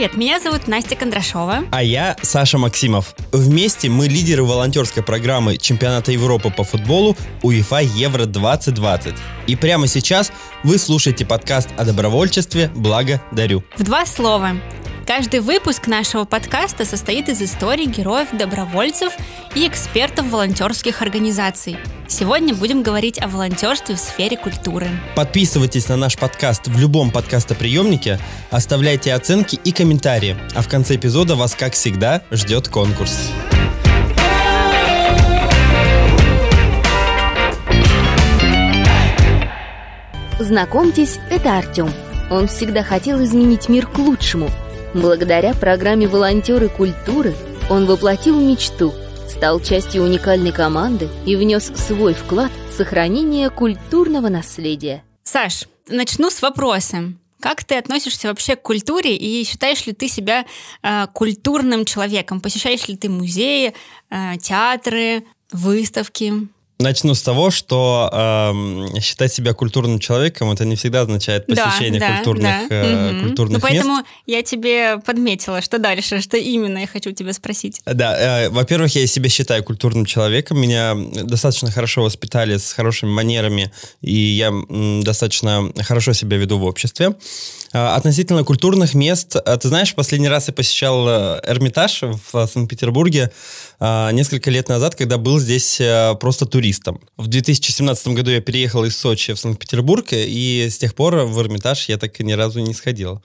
привет! Меня зовут Настя Кондрашова. А я Саша Максимов. Вместе мы лидеры волонтерской программы чемпионата Европы по футболу УЕФА Евро 2020. И прямо сейчас вы слушаете подкаст о добровольчестве «Благо дарю». В два слова. Каждый выпуск нашего подкаста состоит из историй героев, добровольцев и экспертов волонтерских организаций. Сегодня будем говорить о волонтерстве в сфере культуры. Подписывайтесь на наш подкаст в любом подкастоприемнике, оставляйте оценки и комментарии, а в конце эпизода вас, как всегда, ждет конкурс. Знакомьтесь, это Артем. Он всегда хотел изменить мир к лучшему – Благодаря программе «Волонтеры культуры» он воплотил мечту, стал частью уникальной команды и внес свой вклад в сохранение культурного наследия. Саш, начну с вопроса. Как ты относишься вообще к культуре и считаешь ли ты себя э, культурным человеком? Посещаешь ли ты музеи, э, театры, выставки? Начну с того, что э, считать себя культурным человеком это не всегда означает посещение да, культурных, да. Э, угу. культурных ну, поэтому мест. я тебе подметила, что дальше, что именно я хочу тебя спросить. Да, э, во-первых, я себя считаю культурным человеком. Меня достаточно хорошо воспитали с хорошими манерами, и я м, достаточно хорошо себя веду в обществе. Э, относительно культурных мест, э, ты знаешь, последний раз я посещал э, Эрмитаж в Санкт-Петербурге несколько лет назад, когда был здесь э, просто турист туристом. В 2017 году я переехал из Сочи в Санкт-Петербург, и с тех пор в Эрмитаж я так ни разу не сходил.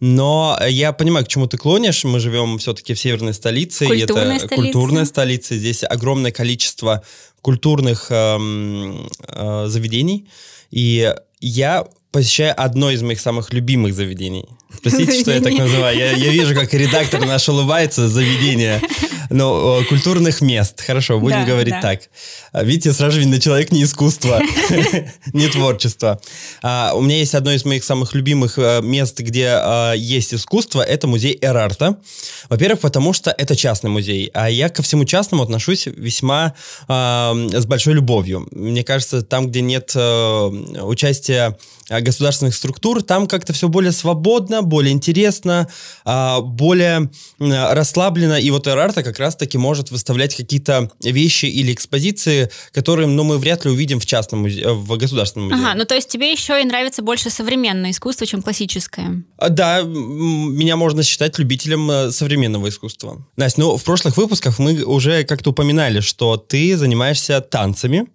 Но я понимаю, к чему ты клонишь. Мы живем все-таки в северной столице. Культурная это столица. культурная столица. Здесь огромное количество культурных э, э, заведений. И я посещаю одно из моих самых любимых заведений. Простите, что я так называю. Я, я вижу, как редактор наш улыбается, заведение. Но культурных мест. Хорошо, будем да, говорить да. так. А, видите, сразу видно, человек не искусство, не творчество. А, у меня есть одно из моих самых любимых э, мест, где а, есть искусство. Это музей Эрарта. Во-первых, потому что это частный музей. А я ко всему частному отношусь весьма с большой любовью. Мне кажется, там, где нет э, участия государственных структур, там как-то все более свободно, более интересно, более расслаблено. И вот Эрарта как раз-таки может выставлять какие-то вещи или экспозиции, которые ну, мы вряд ли увидим в частном музее, в государственном музее. Ага, ну то есть тебе еще и нравится больше современное искусство, чем классическое? А, да, меня можно считать любителем э, современного искусства. Настя, ну в прошлых выпусках мы уже как-то упоминали, что ты занимаешься танцами.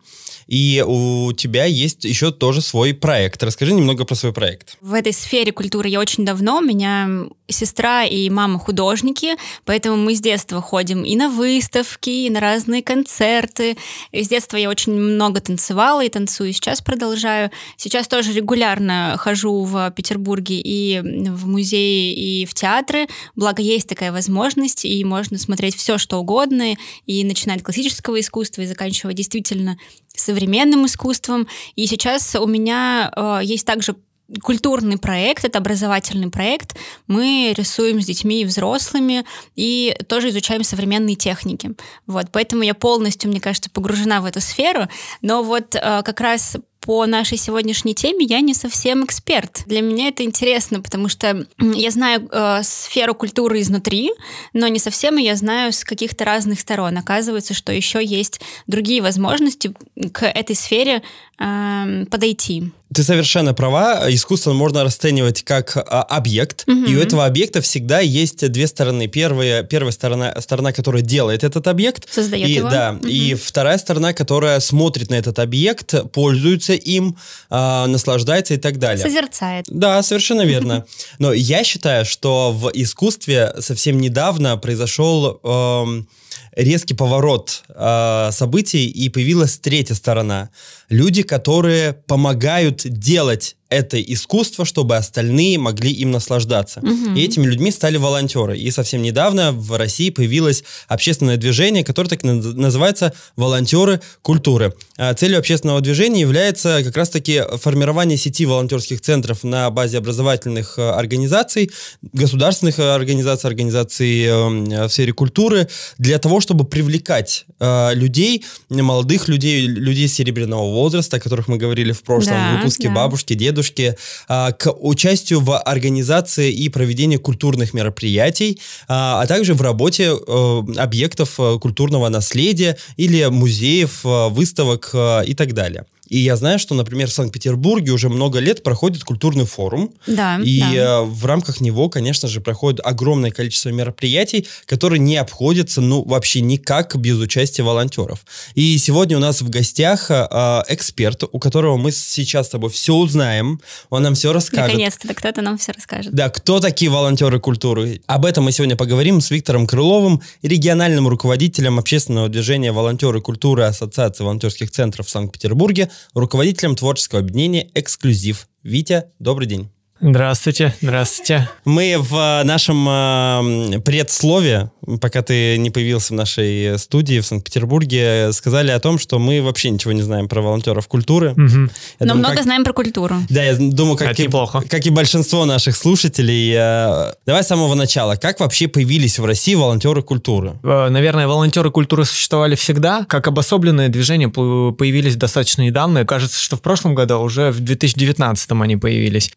И у тебя есть еще тоже свой проект. Расскажи немного про свой проект. В этой сфере культуры я очень давно. У меня сестра и мама художники, поэтому мы с детства ходим и на выставки, и на разные концерты. И с детства я очень много танцевала и танцую, сейчас продолжаю. Сейчас тоже регулярно хожу в Петербурге и в музеи, и в театры. Благо есть такая возможность, и можно смотреть все, что угодно, и начинать классического искусства и заканчивая действительно современным искусством. И сейчас у меня э, есть также культурный проект, это образовательный проект. Мы рисуем с детьми и взрослыми и тоже изучаем современные техники. Вот, поэтому я полностью, мне кажется, погружена в эту сферу. Но вот э, как раз по нашей сегодняшней теме я не совсем эксперт. Для меня это интересно, потому что я знаю э, сферу культуры изнутри, но не совсем я знаю с каких-то разных сторон. Оказывается, что еще есть другие возможности к этой сфере э, подойти. Ты совершенно права. Искусство можно расценивать как а, объект, угу. и у этого объекта всегда есть две стороны. Первая, первая сторона, сторона, которая делает этот объект, создает и, его. Да, угу. и вторая сторона, которая смотрит на этот объект, пользуется им, а, наслаждается и так далее. Созерцает. Да, совершенно верно. Но я считаю, что в искусстве совсем недавно произошел эм, резкий поворот э, событий и появилась третья сторона. Люди, которые помогают делать это искусство, чтобы остальные могли им наслаждаться. Угу. И этими людьми стали волонтеры. И совсем недавно в России появилось общественное движение, которое так называется «Волонтеры культуры». А целью общественного движения является как раз-таки формирование сети волонтерских центров на базе образовательных э, организаций, государственных организаций, организаций эм, в сфере культуры, для того, чтобы привлекать э, людей, молодых людей, людей серебряного возраста, о которых мы говорили в прошлом Да, выпуске, да. бабушки, дедушки, э, к участию в организации и проведении культурных мероприятий, а, а также в работе э, объектов э, культурного наследия или музеев, э, выставок э, и так далее. И я знаю, что, например, в Санкт-Петербурге уже много лет проходит культурный форум, Да, и да. э, в рамках него, конечно же, проходит огромное количество мероприятий, которые не обходятся, ну, вообще никак без участия волонтеров. И сегодня у нас в гостях э, эксперт, у которого мы сейчас с тобой все узнаем, он нам все расскажет. Наконец-то кто-то нам все расскажет. Да, кто такие волонтеры культуры? Об этом мы сегодня поговорим с Виктором Крыловым, региональным руководителем общественного движения «Волонтеры культуры» Ассоциации волонтерских центров в Санкт-Петербурге, руководителем творческого объединения «Эксклюзив». Витя, добрый день. Здравствуйте, здравствуйте. Мы в э, нашем э, предслове, пока ты не появился в нашей студии в Санкт-Петербурге, сказали о том, что мы вообще ничего не знаем про волонтеров культуры. Я Но думаю, много как- знаем про культуру. Да, я думаю, как, и, неплохо. как и большинство наших слушателей. э, Давай с самого начала. Как вообще появились в России волонтеры культуры? Наверное, волонтеры культуры существовали всегда. Как обособленное движение по- появились достаточно недавно. Кажется, что в прошлом году, уже в 2019 они появились.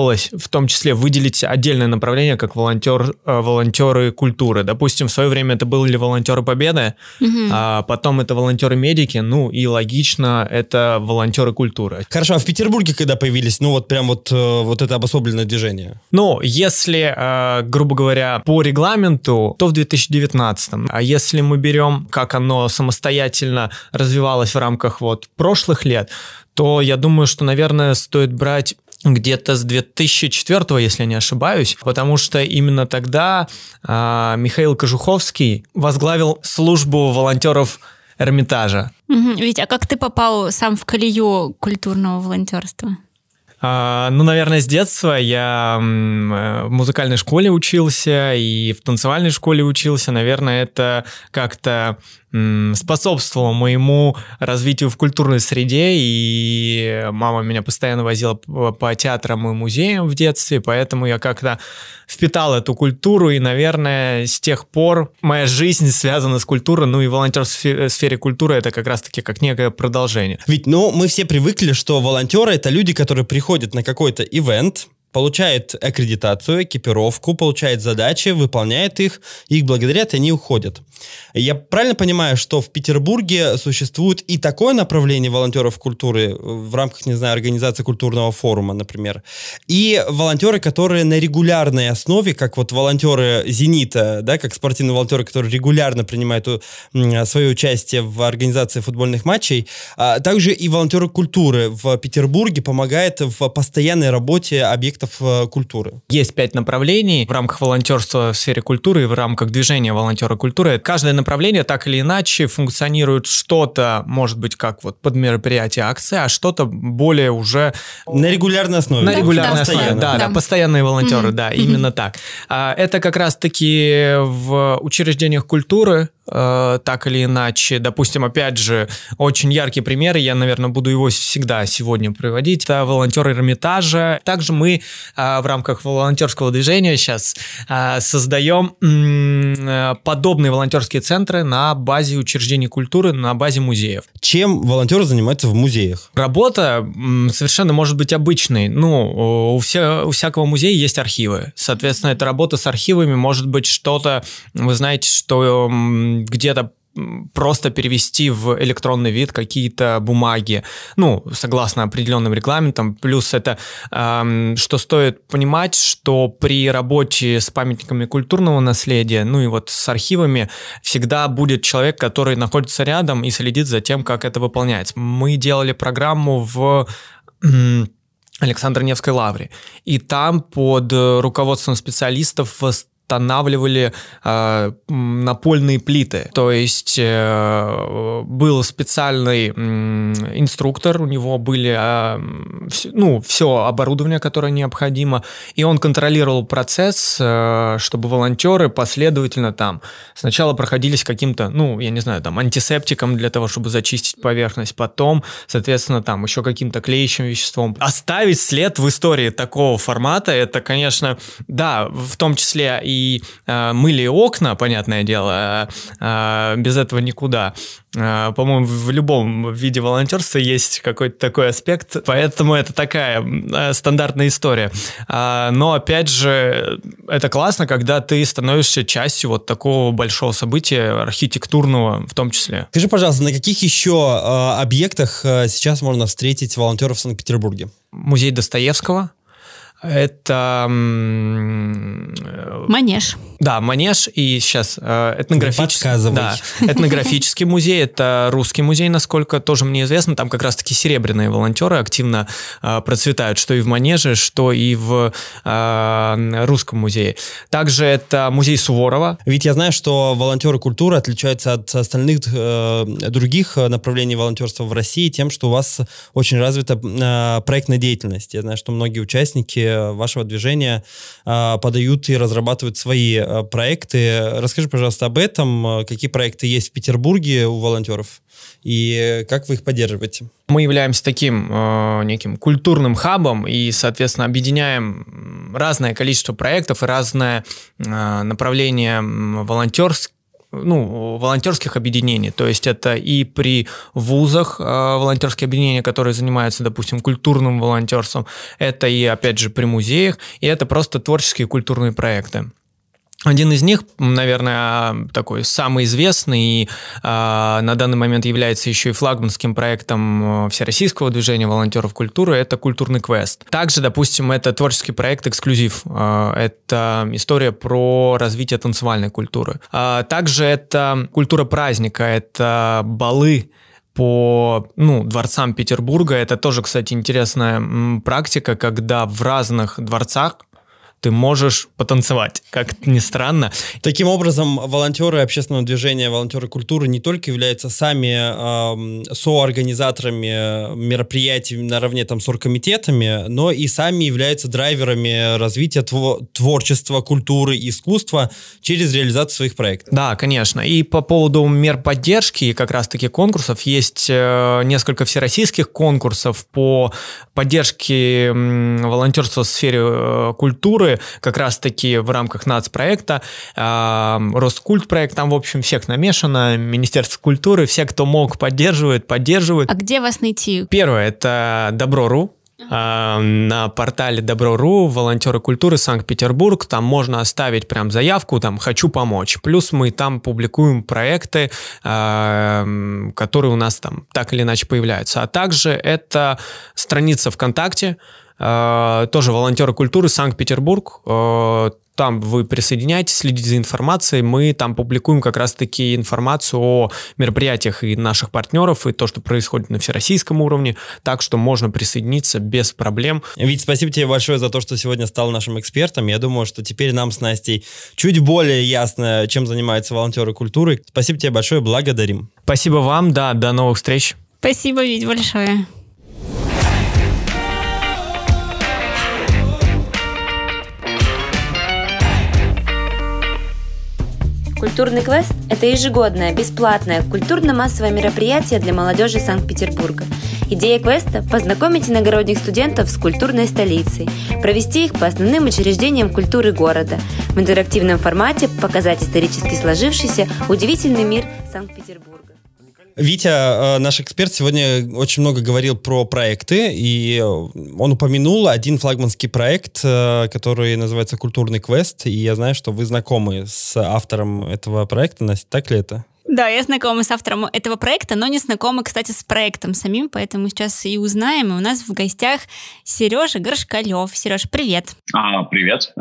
Потребовалось в том числе выделить отдельное направление, как волонтер, э, волонтеры культуры. Допустим, в свое время это были волонтеры Победы, Мгм. а потом это волонтеры-медики, ну и логично, это волонтеры культуры. Хорошо, а в Петербурге когда появились, ну вот прям вот, э, вот это обособленное движение? Ну, если, э, грубо говоря, по регламенту, то в 2019. А если мы берем, как оно самостоятельно развивалось в рамках вот прошлых лет, то я думаю, что, наверное, стоит брать где-то с 2004, если я не ошибаюсь, потому что именно тогда а, Михаил Кожуховский возглавил службу волонтеров Эрмитажа. Мгм. Витя, а как ты попал сам в колею культурного волонтерства? А, ну, наверное, с детства я э, в музыкальной школе учился и в танцевальной школе учился. Наверное, это как-то способствовало моему развитию в культурной среде, и мама меня постоянно возила по, театрам и музеям в детстве, поэтому я как-то впитал эту культуру, и, наверное, с тех пор моя жизнь связана с культурой, ну и волонтерство в сфере культуры это как раз-таки как некое продолжение. Ведь, ну, мы все привыкли, что волонтеры это люди, которые приходят на какой-то ивент, получают аккредитацию, экипировку, получают задачи, выполняют их, их благодарят, и они уходят. Я правильно понимаю, что в Петербурге существует и такое направление волонтеров культуры в рамках, не знаю, организации культурного форума, например, и волонтеры, которые на регулярной основе, как вот волонтеры «Зенита», да, как спортивные волонтеры, которые регулярно принимают свое участие в организации футбольных матчей, а также и волонтеры культуры в Петербурге помогают в постоянной работе объектов э, культуры. Есть пять направлений в рамках волонтерства в сфере культуры и в рамках движения волонтера культуры. Каждое направление так или иначе функционирует что-то, может быть, как вот под мероприятие акции, а что-то более уже На регулярной основе. на Да, регулярной да, основе. Постоянно. Да, да, Да. постоянные волонтеры, Мгм. да, именно так. А, Это как раз-таки в учреждениях культуры, э, так или иначе. Допустим, опять же, очень яркий пример, я, наверное, буду его всегда сегодня приводить. Это волонтеры Эрмитажа. Также мы а, в рамках волонтерского движения сейчас а, создаем э, подобные волонтерские центры на базе учреждений культуры, на базе музеев. Чем волонтеры занимаются в музеях? Работа совершенно может быть обычной. Ну, у, вся- у всякого музея есть архивы. Соответственно, эта работа с архивами может быть что-то, вы знаете, что где-то просто перевести в электронный вид какие-то бумаги, ну, согласно определенным регламентам. Плюс это, ам, что стоит понимать, что при работе с памятниками культурного наследия, ну и вот с архивами, всегда будет человек, который находится рядом и следит за тем, как это выполняется. Мы делали программу в м, Александр Невской лавре, и там под э, руководством специалистов восстанавливали э, напольные плиты. То есть э, был специальный м, инструктор, у него были э, м, вс- ну, все оборудование, которое необходимо, и он контролировал процесс, э, чтобы волонтеры последовательно там сначала проходились каким-то, ну, я не знаю, там, антисептиком для того, чтобы зачистить поверхность, потом, соответственно, там, еще каким-то клеящим веществом. Оставить след в истории такого формата, это, конечно, да, в том числе и и э, мыли окна, понятное дело, э, без этого никуда. Э, по-моему, в любом виде волонтерства есть какой-то такой аспект, поэтому это такая э, стандартная история. Э, но, опять же, это классно, когда ты становишься частью вот такого большого события, архитектурного в том числе. Скажи, пожалуйста, на каких еще э, объектах э, сейчас можно встретить волонтеров в Санкт-Петербурге? Музей Достоевского, это... Манеж. Да, Манеж и сейчас э, этнографический... Да, этнографический музей, это русский музей, насколько тоже мне известно. Там как раз-таки серебряные волонтеры активно э, процветают, что и в Манеже, что и в э, русском музее. Также это музей Суворова. Ведь я знаю, что волонтеры культуры отличаются от остальных э, других направлений волонтерства в России тем, что у вас очень развита э, проектная деятельность. Я знаю, что многие участники вашего движения а, подают и разрабатывают свои а, проекты. Расскажи, пожалуйста, об этом. Какие проекты есть в Петербурге у волонтеров? И как вы их поддерживаете? Мы являемся таким э, неким культурным хабом и, соответственно, объединяем разное количество проектов и разное э, направление волонтерских ну, волонтерских объединений. То есть это и при вузах э, волонтерские объединения, которые занимаются, допустим, культурным волонтерством, это и, опять же, при музеях, и это просто творческие культурные проекты. Один из них, наверное, такой самый известный и э, на данный момент является еще и флагманским проектом э, Всероссийского движения волонтеров культуры, это «Культурный квест». Также, допустим, это творческий проект «Эксклюзив». Э, это история про развитие танцевальной культуры. Э, также это культура праздника, это балы, по ну, дворцам Петербурга. Это тоже, кстати, интересная практика, когда в разных дворцах ты можешь потанцевать, как ни странно. Таким образом, волонтеры общественного движения, волонтеры культуры не только являются сами э, соорганизаторами мероприятий наравне там с оргкомитетами, но и сами являются драйверами развития тво- творчества, культуры, искусства через реализацию своих проектов. Да, конечно. И по поводу мер поддержки и как раз-таки конкурсов есть э, несколько всероссийских конкурсов по поддержке э, волонтерства в сфере э, культуры, как раз-таки в рамках нацпроекта, э, Роскульт проект, там, в общем, всех намешано, Министерство культуры, все, кто мог, поддерживают, поддерживают. А где вас найти? Первое, это Добро.ру, на портале Добро.ру волонтеры культуры Санкт-Петербург. Там можно оставить прям заявку, там «хочу помочь». Плюс мы там публикуем проекты, которые у нас там так или иначе появляются. А также это страница ВКонтакте, тоже волонтеры культуры Санкт-Петербург. Э, там вы присоединяйтесь, следите за информацией. Мы там публикуем как раз-таки информацию о мероприятиях и наших партнеров, и то, что происходит на всероссийском уровне. Так что можно присоединиться без проблем. Вить, спасибо тебе большое за то, что сегодня стал нашим экспертом. Я думаю, что теперь нам с Настей чуть более ясно, чем занимаются волонтеры культуры. Спасибо тебе большое, благодарим. Спасибо вам, да, до новых встреч. Спасибо, Вить, большое. Культурный квест – это ежегодное, бесплатное, культурно-массовое мероприятие для молодежи Санкт-Петербурга. Идея квеста – познакомить иногородних студентов с культурной столицей, провести их по основным учреждениям культуры города, в интерактивном формате показать исторически сложившийся удивительный мир Санкт-Петербурга. Витя, э, наш эксперт, сегодня очень много говорил про проекты, и он упомянул один флагманский проект, э, который называется «Культурный квест», и я знаю, что вы знакомы с автором этого проекта, Настя, так ли это? Да, я знакома с автором этого проекта, но не знакома, кстати, с проектом самим, поэтому сейчас и узнаем. И у нас в гостях Сережа Горшкалев. Сереж, привет. А, привет.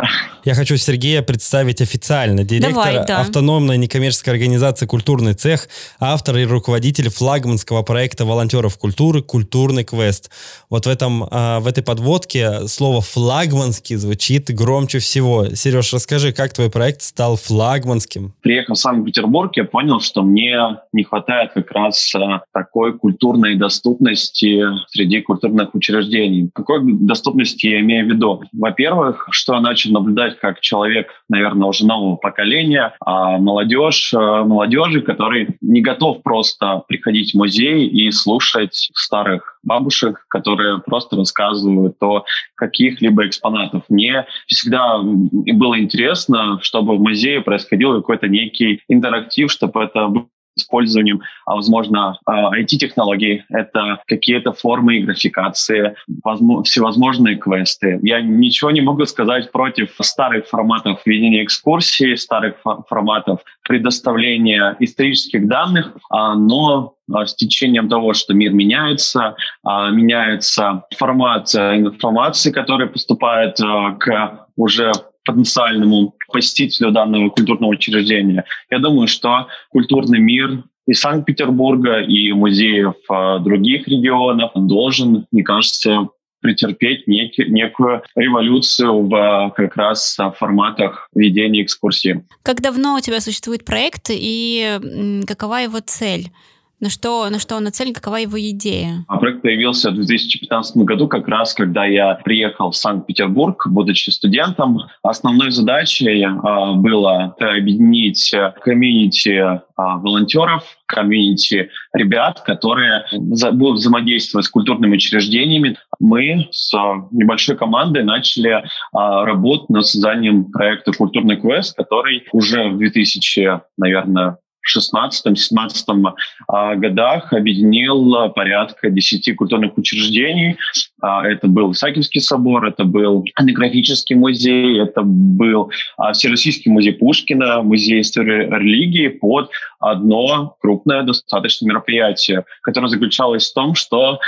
Я хочу Сергея представить официально. Директор Давай, да. автономной некоммерческой организации «Культурный цех», автор и руководитель флагманского проекта волонтеров культуры «Культурный квест». Вот в, этом, а, в этой подводке слово «флагманский» звучит громче всего. Сереж, расскажи, как твой проект стал флагманским? Приехал в Санкт-Петербург, я понял, что мне не хватает как раз э, такой культурной доступности среди культурных учреждений. Какой доступности я имею в виду? Во-первых, что я начал наблюдать как человек, наверное, уже нового поколения, а молодежь, э, молодежи, который не готов просто приходить в музей и слушать старых бабушек, которые просто рассказывают о каких-либо экспонатах. Мне всегда было интересно, чтобы в музее происходил какой-то некий интерактив, чтобы это использованием, а, возможно, IT-технологий, а, это какие-то формы графикации, всевозможные квесты. Я ничего не могу сказать против старых форматов ведения экскурсии, старых форматов предоставления исторических данных, а, но с течением того, что мир меняется, меняется формат информации, которая поступает к уже потенциальному посетителю данного культурного учреждения. Я думаю, что культурный мир и Санкт-Петербурга, и музеев э, других регионов должен, мне кажется, претерпеть некий, некую революцию в э, как раз форматах ведения экскурсии. Как давно у тебя существует проект и какова его цель? На что, на что он нацелен, какова его идея? А проект появился в 2015 году, как раз когда я приехал в Санкт-Петербург, будучи студентом. Основной задачей а, было объединить комьюнити а, волонтеров, комьюнити ребят, которые будут взаимодействовать с культурными учреждениями. Мы с небольшой командой начали а, работу над созданием проекта «Культурный квест», который уже в 2000, наверное, 16-17 а, годах объединил порядка 10 культурных учреждений. А, это был Исаакиевский собор, это был этнографический музей, это был а, Всероссийский музей Пушкина, музей истории религии под одно крупное достаточно мероприятие, которое заключалось в том, что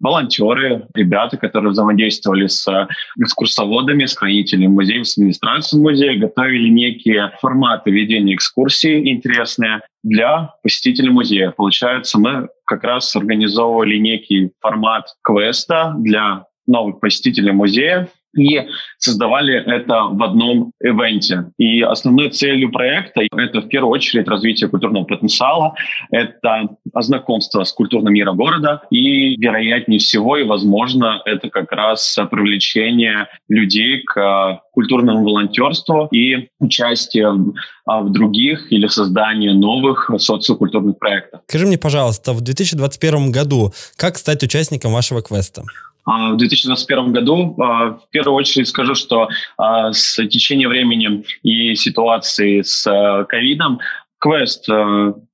волонтеры, ребята, которые взаимодействовали с э, экскурсоводами, с хранителями музеев, с администрацией музея, готовили некие форматы ведения экскурсии интересные для посетителей музея. Получается, мы как раз организовывали некий формат квеста для новых посетителей музея, и создавали это в одном ивенте. И основной целью проекта — это в первую очередь развитие культурного потенциала, это знакомство с культурным миром города, и, вероятнее всего, и возможно, это как раз привлечение людей к культурному волонтерству и участие в, а, других или создание новых социокультурных проектов. Скажи мне, пожалуйста, в 2021 году как стать участником вашего квеста? А, в 2021 году. А, в первую очередь скажу, что а, с течением времени и ситуации с ковидом квест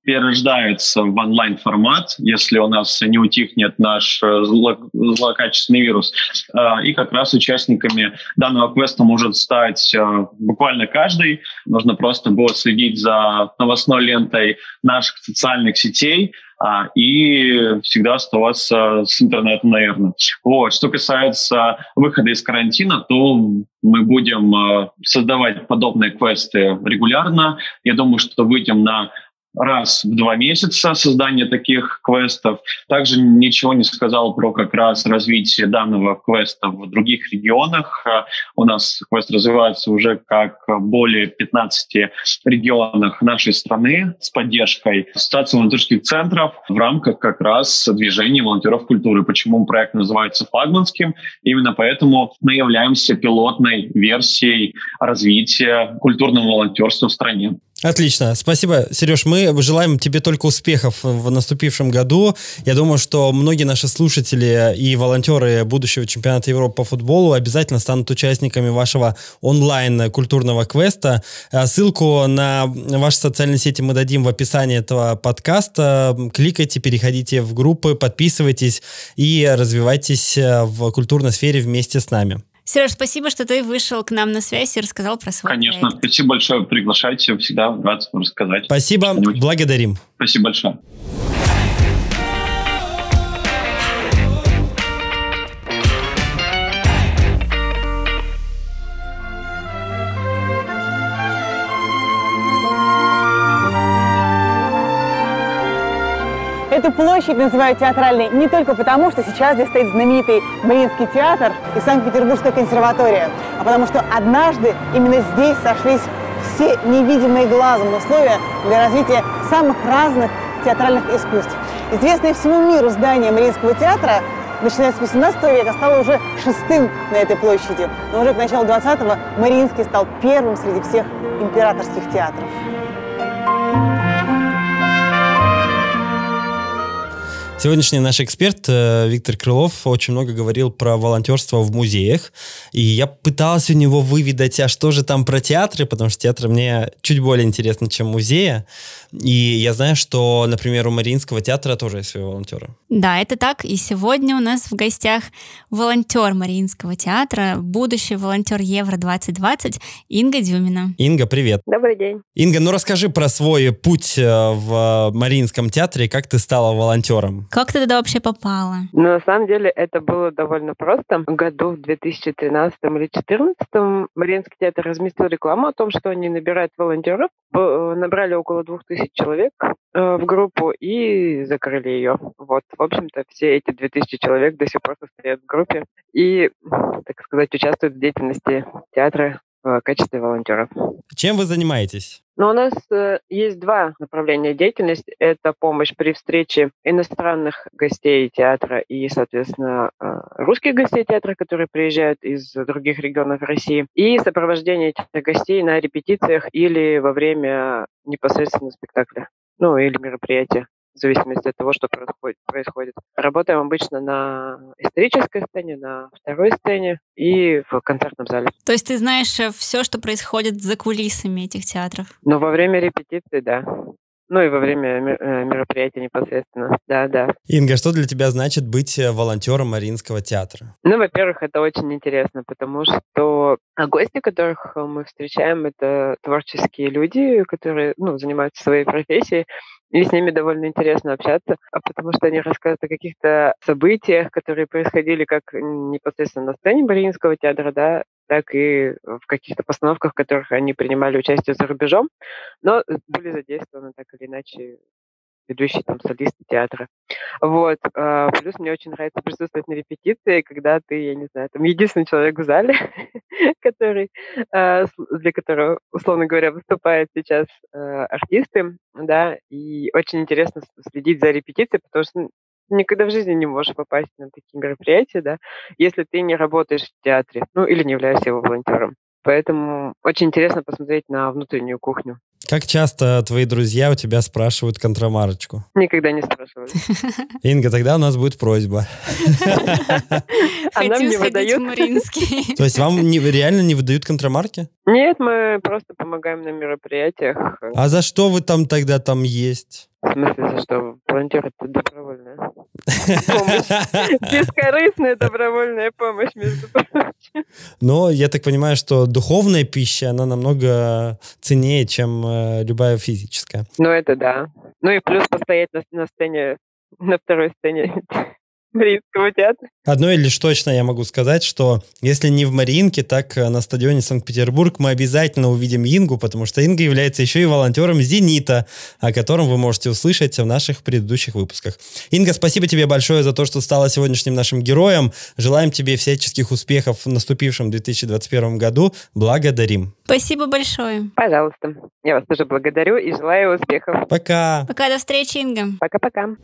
перерождается в онлайн-формат, если у нас не утихнет наш э, зло, злокачественный вирус. И как раз участниками данного квеста может стать буквально каждый. Нужно просто будет следить за новостной лентой наших социальных сетей, и всегда оставаться с интернетом, наверное. Вот. Что касается выхода из карантина, то мы будем а, создавать подобные квесты регулярно. Я думаю, что выйдем на раз в два месяца создание таких квестов. Также ничего не сказал про как раз развитие данного квеста в других регионах. У нас квест развивается уже как более 15 регионах нашей страны с поддержкой ассоциации волонтерских центров в рамках как раз движения волонтеров культуры. Почему проект называется флагманским? Именно поэтому мы являемся пилотной версией развития культурного волонтерства в стране. Отлично. Спасибо, Сереж. Мы желаем тебе только успехов в наступившем году. Я думаю, что многие наши слушатели и волонтеры будущего чемпионата Европы по футболу обязательно станут участниками вашего онлайн-культурного квеста. Э, ссылку на ваши социальные сети мы дадим в описании этого подкаста. Кликайте, переходите в группы, подписывайтесь и развивайтесь э, в культурной сфере вместе с нами. Сереж, спасибо, что ты вышел к нам на связь и рассказал про свой Конечно. проект. Спасибо большое. Приглашайте. Всегда рад рассказать. Спасибо. Благодарим. Спасибо большое. Эту площадь называют театральной не только потому, что сейчас здесь стоит знаменитый Мариинский театр и Санкт-Петербургская консерватория, а потому что однажды именно здесь сошлись все невидимые глазом условия для развития самых разных театральных искусств. Известное всему миру здание Мариинского театра начиная с 18 века, стало уже шестым на этой площади. Но уже к началу 20-го Мариинский стал первым среди всех императорских театров. Сегодняшний наш эксперт э, Виктор Крылов очень много говорил про волонтерство в музеях, и я пытался у него выведать, а что же там про театры, потому что театры мне чуть более интересны, чем музеи. И я знаю, что, например, у Мариинского театра тоже есть свои волонтеры. Да, это так. И сегодня у нас в гостях волонтер Мариинского театра, будущий волонтер Евро-2020 Инга Дюмина. Инга, привет. Добрый день. Инга, ну расскажи про свой путь э, в Мариинском театре, как ты стала волонтером. Как ты туда вообще попала? Ну, на самом деле это было довольно просто. В году в 2013 или 2014 Мариинский театр разместил рекламу о том, что они набирают волонтеров. Э, набрали около двух тысяч человек э, в группу и закрыли ее. Вот, в общем-то, все эти 2000 человек до сих пор состоят в группе и, так сказать, участвуют в деятельности театра в качестве волонтеров. Чем вы занимаетесь? Но у нас э, есть два направления деятельности. Это помощь при встрече иностранных гостей театра и, соответственно, э, русских гостей театра, которые приезжают из других регионов России, и сопровождение этих гостей на репетициях или во время непосредственно спектакля, ну или мероприятия в зависимости от того, что происходит. происходит. Работаем обычно на исторической сцене, на второй сцене и в концертном зале. То есть ты знаешь э, все, что происходит за кулисами этих театров? Но во время репетиции, да. Ну и во время э, мероприятия непосредственно, да, да. Инга, что для тебя значит быть э, волонтером Мариинского театра? Ну, во-первых, это очень интересно, потому что гости, которых мы встречаем, это творческие люди, которые ну, занимаются своей профессией, и с ними довольно интересно общаться, а потому что они рассказывают о каких-то событиях, которые происходили как непосредственно на сцене Мариинского театра, да, так и в каких-то постановках, в которых они принимали участие за рубежом, но были задействованы так или иначе ведущие там солисты театра. Вот. А, плюс мне очень нравится присутствовать на репетиции, когда ты, я не знаю, там единственный человек в зале, который, а, для которого, условно говоря, выступают сейчас а, артисты, да, и очень интересно следить за репетицией, потому что никогда в жизни не можешь попасть на такие мероприятия, да, если ты не работаешь в театре, ну, или не являешься его волонтером. Поэтому очень интересно посмотреть на внутреннюю кухню. Как часто твои друзья у тебя спрашивают контрамарочку? Никогда не спрашивали. Инга, тогда у нас будет просьба. Она мне выдает. То есть вам реально не выдают контрамарки? Нет, мы просто помогаем на мероприятиях. А за что вы там тогда там есть? В смысле, за что? Волонтер это добровольная помощь. Бескорыстная добровольная помощь, между прочим. Но я так понимаю, что духовная пища, она намного ценнее, чем э, любая физическая. Ну, это да. Ну и плюс постоять на, на сцене, на второй сцене Мариинского театра. Одно и лишь точно я могу сказать, что если не в Мариинке, так э, на стадионе Санкт-Петербург мы обязательно увидим Ингу, потому что Инга является еще и волонтером «Зенита», о котором вы можете услышать в наших предыдущих выпусках. Инга, спасибо тебе большое за то, что стала сегодняшним нашим героем. Желаем тебе всяческих успехов в наступившем 2021 году. Благодарим. Спасибо большое. Пожалуйста. Я вас тоже благодарю и желаю успехов. Пока. Пока, до встречи, Инга. Пока-пока.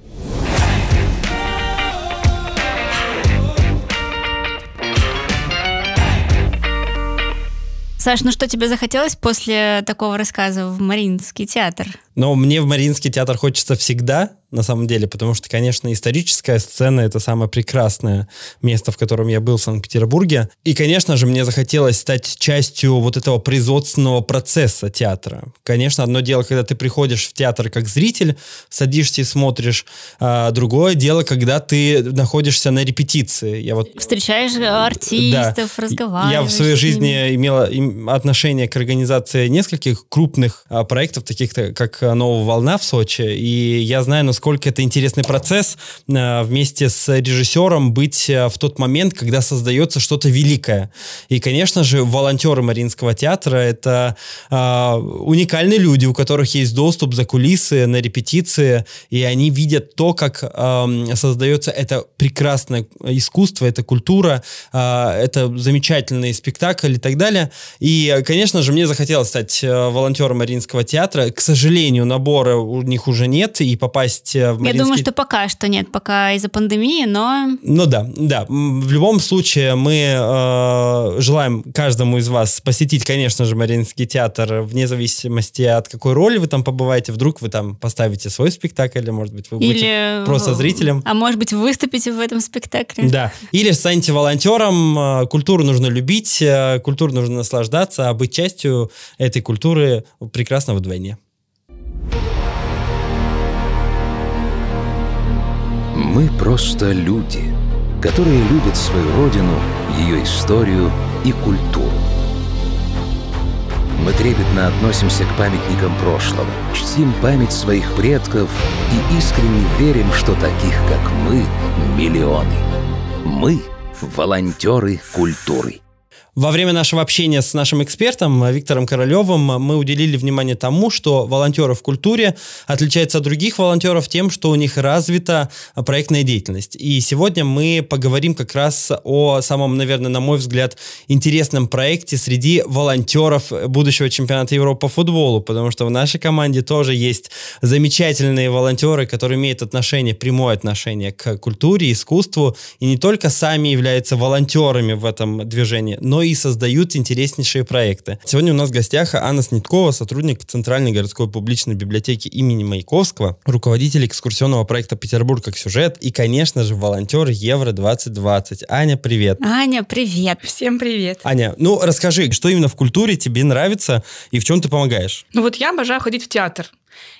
Саш, ну что тебе захотелось после такого рассказа в Мариинский театр? Но мне в Мариинский театр хочется всегда, на самом деле, потому что, конечно, историческая сцена — это самое прекрасное место, в котором я был в Санкт-Петербурге. И, конечно же, мне захотелось стать частью вот этого производственного процесса театра. Конечно, одно дело, когда ты приходишь в театр как зритель, садишься и смотришь, а другое дело, когда ты находишься на репетиции. Я вот... Встречаешь артистов, да. разговариваешь Я в своей жизни имела отношение к организации нескольких крупных а, проектов, таких как «Новая волна» в Сочи, и я знаю, насколько это интересный процесс а, вместе с режиссером быть а, в тот момент, когда создается что-то великое. И, конечно же, волонтеры Мариинского театра — это э, уникальные люди, у которых есть доступ за кулисы на репетиции, и они видят то, как э, создается это прекрасное искусство, это культура, э, это замечательный спектакль и так далее. И, конечно же, мне захотелось стать волонтером Мариинского театра. К сожалению, набора у них уже нет, и попасть в Мариинский... Я думаю, что пока что нет, пока из-за пандемии, но... Ну да, да. В любом случае мы э, желаем каждому из вас посетить, конечно же, Мариинский театр, вне зависимости от какой роли вы там побываете. Вдруг вы там поставите свой спектакль, или, может быть, вы будете Или... просто зрителем. А может быть, выступите в этом спектакле. Да. Или станьте волонтером. Э, Культуру нужно любить, э, культуру нужно наслаждаться, а быть частью этой культуры прекрасно вдвойне. Мы просто люди, которые любят свою родину, ее историю и культуру. Мы трепетно относимся к памятникам прошлого, чтим память своих предков и искренне верим, что таких, как мы, миллионы. Мы – волонтеры культуры. Во время нашего общения с нашим экспертом Виктором Королевым мы уделили внимание тому, что волонтеры в культуре отличаются от других волонтеров тем, что у них развита проектная деятельность. И сегодня мы поговорим как раз о самом, наверное, на мой взгляд, интересном проекте среди волонтеров будущего чемпионата Европы по футболу, потому что в нашей команде тоже есть замечательные волонтеры, которые имеют отношение, прямое отношение к культуре, искусству, и не только сами являются волонтерами в этом движении, но и создают интереснейшие проекты. Сегодня у нас в гостях Анна Сниткова, сотрудник Центральной городской публичной библиотеки имени Маяковского, руководитель экскурсионного проекта «Петербург как сюжет» и, конечно же, волонтер Евро-2020. Аня, привет. Аня, привет. Всем привет. Аня, ну расскажи, что именно в культуре тебе нравится и в чем ты помогаешь? Ну вот я обожаю ходить в театр.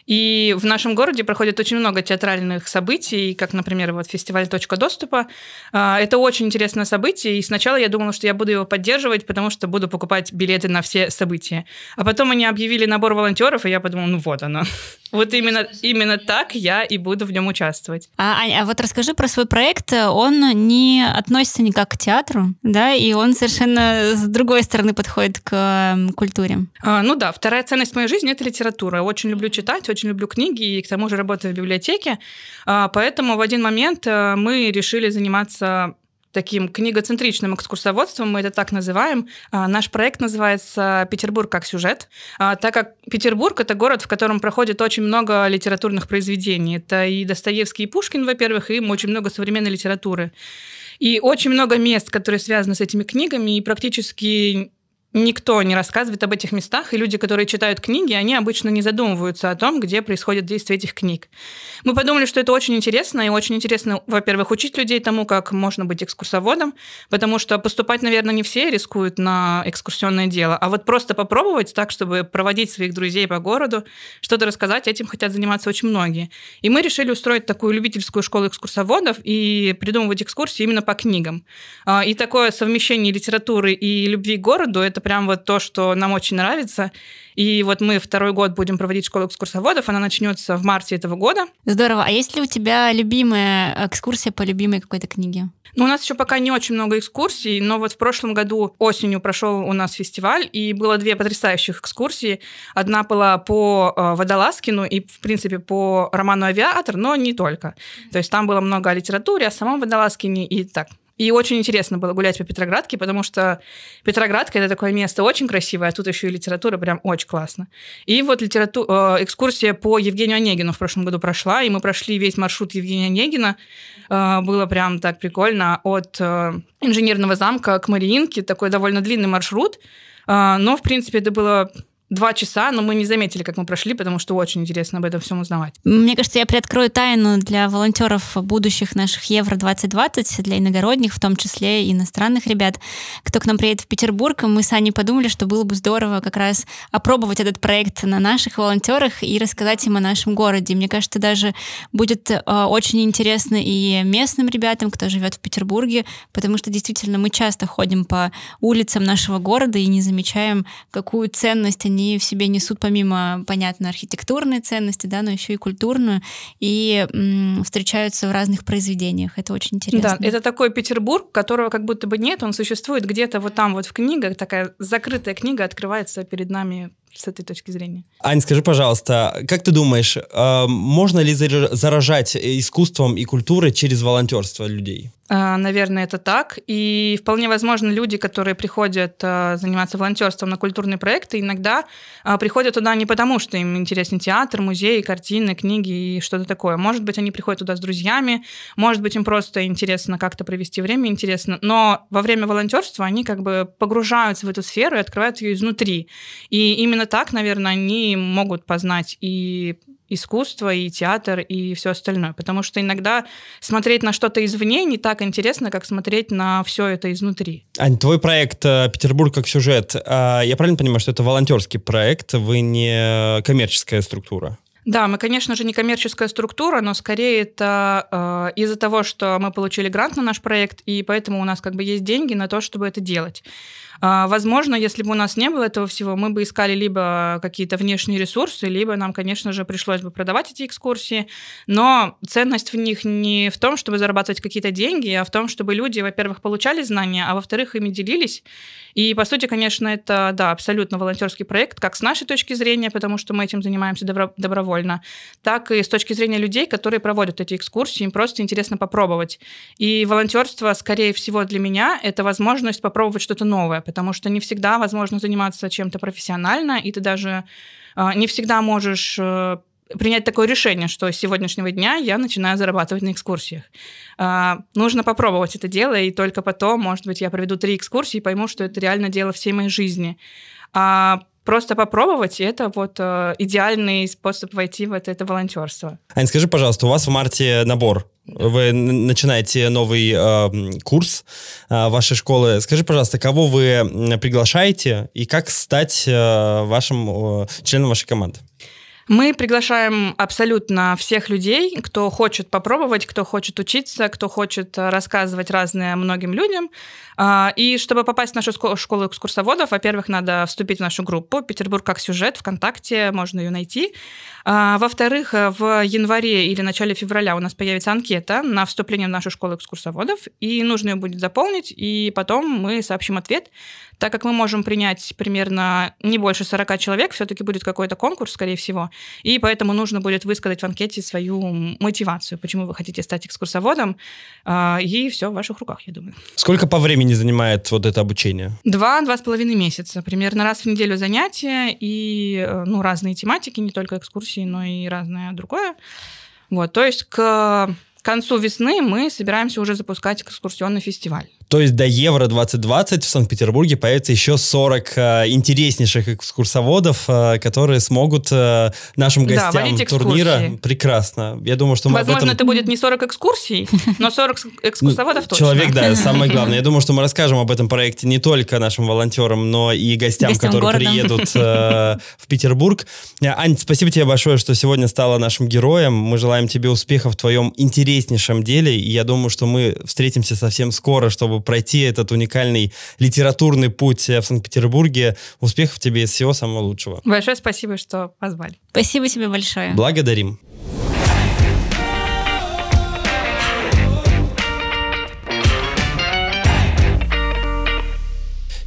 И в нашем городе проходит очень много театральных событий, как, например, вот фестиваль «Точка доступа». А, это очень интересное событие, и сначала я думала, что я буду его поддерживать, потому что буду покупать билеты на все события. А потом они объявили набор волонтеров, и я подумала, ну вот оно. Вот именно, именно так я и буду в нем участвовать. А, а вот расскажи про свой проект. Он не относится никак к театру, да, и он совершенно с другой стороны подходит к культуре. А, ну да, вторая ценность моей жизни – это литература. Я очень люблю читать, очень люблю книги, и к тому же работаю в библиотеке. А, поэтому в один момент э, мы решили заниматься таким книгоцентричным экскурсоводством, мы это так называем. А, наш проект называется «Петербург как сюжет», а, так как Петербург — это город, в котором проходит очень много литературных произведений. Это и Достоевский, и Пушкин, во-первых, и очень много современной литературы. И очень много мест, которые связаны с этими книгами, и практически никто не рассказывает об этих местах, и люди, которые читают книги, они обычно не задумываются о том, где происходит действие этих книг. Мы подумали, что это очень интересно, и очень интересно, во-первых, учить людей тому, как можно быть экскурсоводом, потому что поступать, наверное, не все рискуют на экскурсионное дело, а вот просто попробовать так, чтобы проводить своих друзей по городу, что-то рассказать, этим хотят заниматься очень многие. И мы решили устроить такую любительскую школу экскурсоводов и придумывать экскурсии именно по книгам. А, и такое совмещение литературы и любви к городу – это прям вот то, что нам очень нравится. И вот мы второй год будем проводить школу экскурсоводов, она начнется в марте этого года. Здорово. А есть ли у тебя любимая экскурсия по любимой какой-то книге? Ну, у нас еще пока не очень много экскурсий, но вот в прошлом году осенью прошел у нас фестиваль, и было две потрясающих экскурсии. Одна была по э, Водолазкину и, в принципе, по роману «Авиатор», но не только. То есть там было много о литературе, о самом Водолазкине и так. И очень интересно было гулять по Петроградке, потому что Петроградка – это такое место очень красивое, а тут еще и литература прям очень классно. И вот литерату... Э, экскурсия по Евгению Онегину в прошлом году прошла, и мы прошли весь маршрут Евгения Онегина. Э, было прям так прикольно от э, инженерного замка к Мариинке, такой довольно длинный маршрут. Но, в принципе, это было два часа, но мы не заметили, как мы прошли, потому что очень интересно об этом всем узнавать. Мне кажется, я приоткрою тайну для волонтеров будущих наших Евро-2020, для иногородних, в том числе иностранных ребят, кто к нам приедет в Петербург. Мы с Аней подумали, что было бы здорово как раз опробовать этот проект на наших волонтерах и рассказать им о нашем городе. Мне кажется, даже будет э, очень интересно и местным ребятам, кто живет в Петербурге, потому что действительно мы часто ходим по улицам нашего города и не замечаем, какую ценность они они в себе несут помимо, понятно, архитектурной ценности, да, но еще и культурную, и м, встречаются в разных произведениях. Это очень интересно. Да, это такой Петербург, которого как будто бы нет, он существует где-то вот там вот в книгах, такая закрытая книга открывается перед нами с этой точки зрения. Ань, скажи, пожалуйста, как ты думаешь, э, можно ли заражать искусством и культурой через волонтерство людей? А, наверное, это так. И вполне возможно, люди, которые приходят а, заниматься волонтерством на культурные проекты, иногда а, приходят туда не потому, что им интересен театр, музей, картины, книги и что-то такое. Может быть, они приходят туда с друзьями, может быть, им просто интересно как-то провести время, интересно. Но во время волонтерства они как бы погружаются в эту сферу и открывают ее изнутри. И именно так, наверное, они могут познать и искусство, и театр, и все остальное. Потому что иногда смотреть на что-то извне не так интересно, как смотреть на все это изнутри. Ань, твой проект э, «Петербург как сюжет», а, я правильно понимаю, что это волонтерский проект, вы не коммерческая структура? Да, мы, конечно же, не коммерческая структура, но скорее это э, из-за того, что мы получили грант на наш проект, и поэтому у нас как бы есть деньги на то, чтобы это делать. Э, возможно, если бы у нас не было этого всего, мы бы искали либо какие-то внешние ресурсы, либо нам, конечно же, пришлось бы продавать эти экскурсии, но ценность в них не в том, чтобы зарабатывать какие-то деньги, а в том, чтобы люди, во-первых, получали знания, а во-вторых, ими делились. И, по сути, конечно, это, да, абсолютно волонтерский проект, как с нашей точки зрения, потому что мы этим занимаемся добровольно, довольно, так и с точки зрения людей, которые проводят эти экскурсии, им просто интересно попробовать. И волонтерство, скорее всего, для меня это возможность попробовать что-то новое, потому что не всегда возможно заниматься чем-то профессионально, и ты даже э, не всегда можешь э, принять такое решение, что с сегодняшнего дня я начинаю зарабатывать на экскурсиях. Э, нужно попробовать это дело, и только потом, может быть, я проведу три экскурсии и пойму, что это реально дело всей моей жизни. А просто попробовать, это вот э, идеальный способ войти в это, это волонтерство. Ань, скажи, пожалуйста, у вас в марте набор вы начинаете новый э, курс э, вашей школы. Скажи, пожалуйста, кого вы приглашаете и как стать э, вашим э, членом вашей команды? Мы приглашаем абсолютно всех людей, кто хочет попробовать, кто хочет учиться, кто хочет э, рассказывать разные многим людям. А, и чтобы попасть в нашу школу экскурсоводов, во-первых, надо вступить в нашу группу «Петербург как сюжет» ВКонтакте, можно ее найти. А, во-вторых, э, в январе или начале февраля у нас появится анкета на вступление в нашу школу экскурсоводов, и нужно ее будет заполнить, и потом мы сообщим ответ. Так как мы можем принять примерно не больше 40 человек, все-таки будет какой-то конкурс, скорее всего, и поэтому нужно будет высказать в анкете свою мотивацию, почему вы хотите стать экскурсоводом, а, и все в ваших руках, я думаю. Сколько по времени занимает вот это обучение? Два-два с половиной месяца. Примерно раз в неделю занятия и э, ну, разные тематики, не только экскурсии, но и разное другое. Вот, то есть к концу весны мы собираемся уже запускать экскурсионный фестиваль. То есть до Евро 2020 в Санкт-Петербурге появится еще 40 э, интереснейших экскурсоводов, э, которые смогут э, нашим гостям да, турнира... Прекрасно. Я думаю, что мы Возможно, этом... это будет не 40 экскурсий, но 40 экскурсоводов точно. Человек, да, самое главное. Я думаю, что мы расскажем об этом проекте не только нашим волонтерам, но и гостям, гостям которые приедут э, в Петербург. Ань, спасибо тебе большое, что сегодня стала нашим героем. Мы желаем тебе успехов в твоем интереснейшем деле. И я думаю, что мы встретимся совсем скоро, чтобы пройти этот уникальный литературный путь в Санкт-Петербурге. Успехов тебе и всего самого лучшего. Большое спасибо, что позвали. Спасибо тебе большое. Благодарим.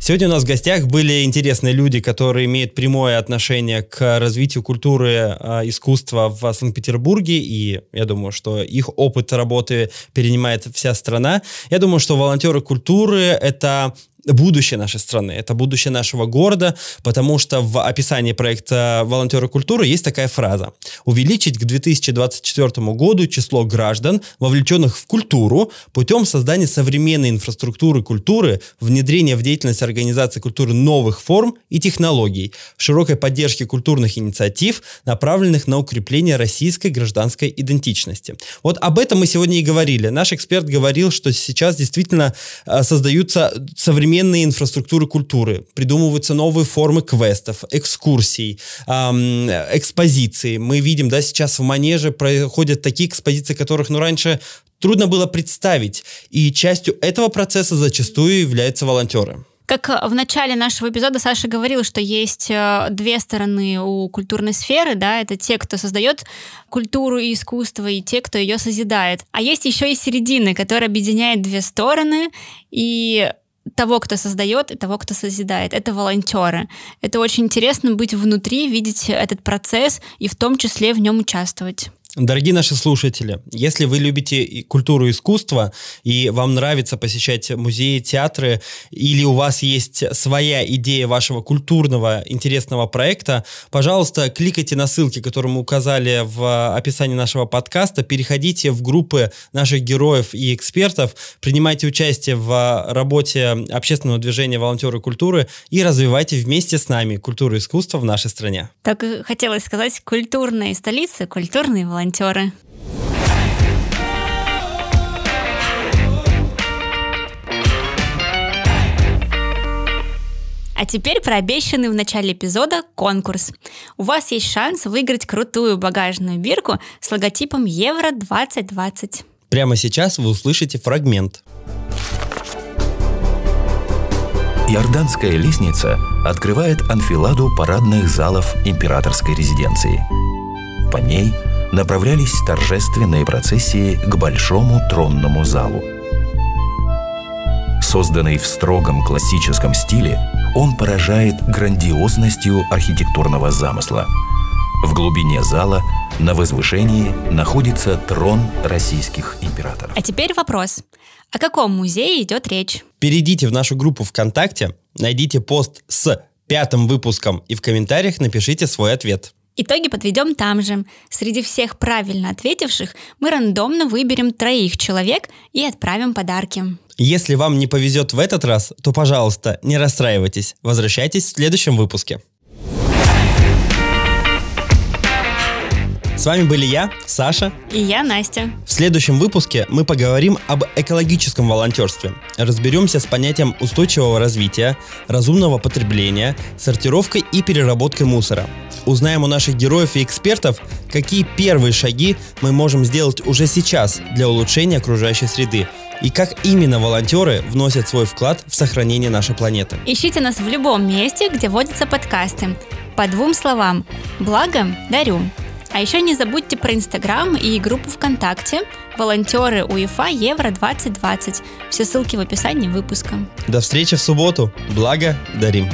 Сегодня у нас в гостях были интересные люди, которые имеют прямое отношение к развитию культуры, э, искусства в Санкт-Петербурге, и я думаю, что их опыт работы перенимает вся страна. Я думаю, что волонтеры культуры — это будущее нашей страны, это будущее нашего города, потому что в описании проекта «Волонтеры культуры» есть такая фраза. Увеличить к 2024 году число граждан, вовлеченных в культуру, путем создания современной инфраструктуры культуры, внедрения в деятельность организации культуры новых форм и технологий, широкой поддержки культурных инициатив, направленных на укрепление российской гражданской идентичности. Вот об этом мы сегодня и говорили. Наш эксперт говорил, что сейчас действительно э, создаются современные современные инфраструктуры культуры, придумываются новые формы квестов, экскурсий, эм, экспозиций. Мы видим, да, сейчас в Манеже проходят такие экспозиции, которых, ну, раньше трудно было представить. И частью этого процесса зачастую являются волонтеры. Как в начале нашего эпизода Саша говорил, что есть э, две стороны у культурной сферы, да, это те, кто создает культуру и искусство, и те, кто ее созидает. А есть еще и середины, которая объединяет две стороны, и того, кто создает, и того, кто созидает. Это волонтеры. Это очень интересно быть внутри, видеть этот процесс и в том числе в нем участвовать. Дорогие наши слушатели, если вы любите культуру и искусство, и вам нравится посещать музеи, театры, или у вас есть своя идея вашего культурного интересного проекта, пожалуйста, кликайте на ссылки, которые мы указали в описании нашего подкаста, переходите в группы наших героев и экспертов, принимайте участие в работе общественного движения «Волонтеры культуры» и развивайте вместе с нами культуру и искусство в нашей стране. Так хотелось сказать, культурные столицы, культурные волонтеры волонтеры. А теперь про обещанный в начале эпизода конкурс. У вас есть шанс выиграть крутую багажную бирку с логотипом Евро 2020. Прямо сейчас вы услышите фрагмент. Иорданская лестница открывает анфиладу парадных залов императорской резиденции. По ней – направлялись торжественные процессии к большому тронному залу. Созданный в строгом классическом стиле, он поражает грандиозностью архитектурного замысла. В глубине зала на возвышении находится трон российских императоров. А теперь вопрос. О каком музее идет речь? Перейдите в нашу группу ВКонтакте, найдите пост с пятым выпуском и в комментариях напишите свой ответ. Итоги подведем там же. Среди всех правильно ответивших мы рандомно выберем троих человек и отправим подарки. Если вам не повезет в этот раз, то, пожалуйста, не расстраивайтесь. Возвращайтесь в следующем выпуске. С вами были я, Саша. И я, Настя. В следующем выпуске мы поговорим об экологическом волонтерстве. Разберемся с понятием устойчивого развития, разумного потребления, сортировкой и переработкой мусора. Узнаем у наших героев и экспертов, какие первые шаги мы можем сделать уже сейчас для улучшения окружающей среды и как именно волонтеры вносят свой вклад в сохранение нашей планеты. Ищите нас в любом месте, где водятся подкасты. По двум словам. Благо, дарю. А еще не забудьте про Инстаграм и группу ВКонтакте «Волонтеры УЕФА Евро-2020». Все ссылки в описании выпуска. До встречи в субботу. Благо, дарим.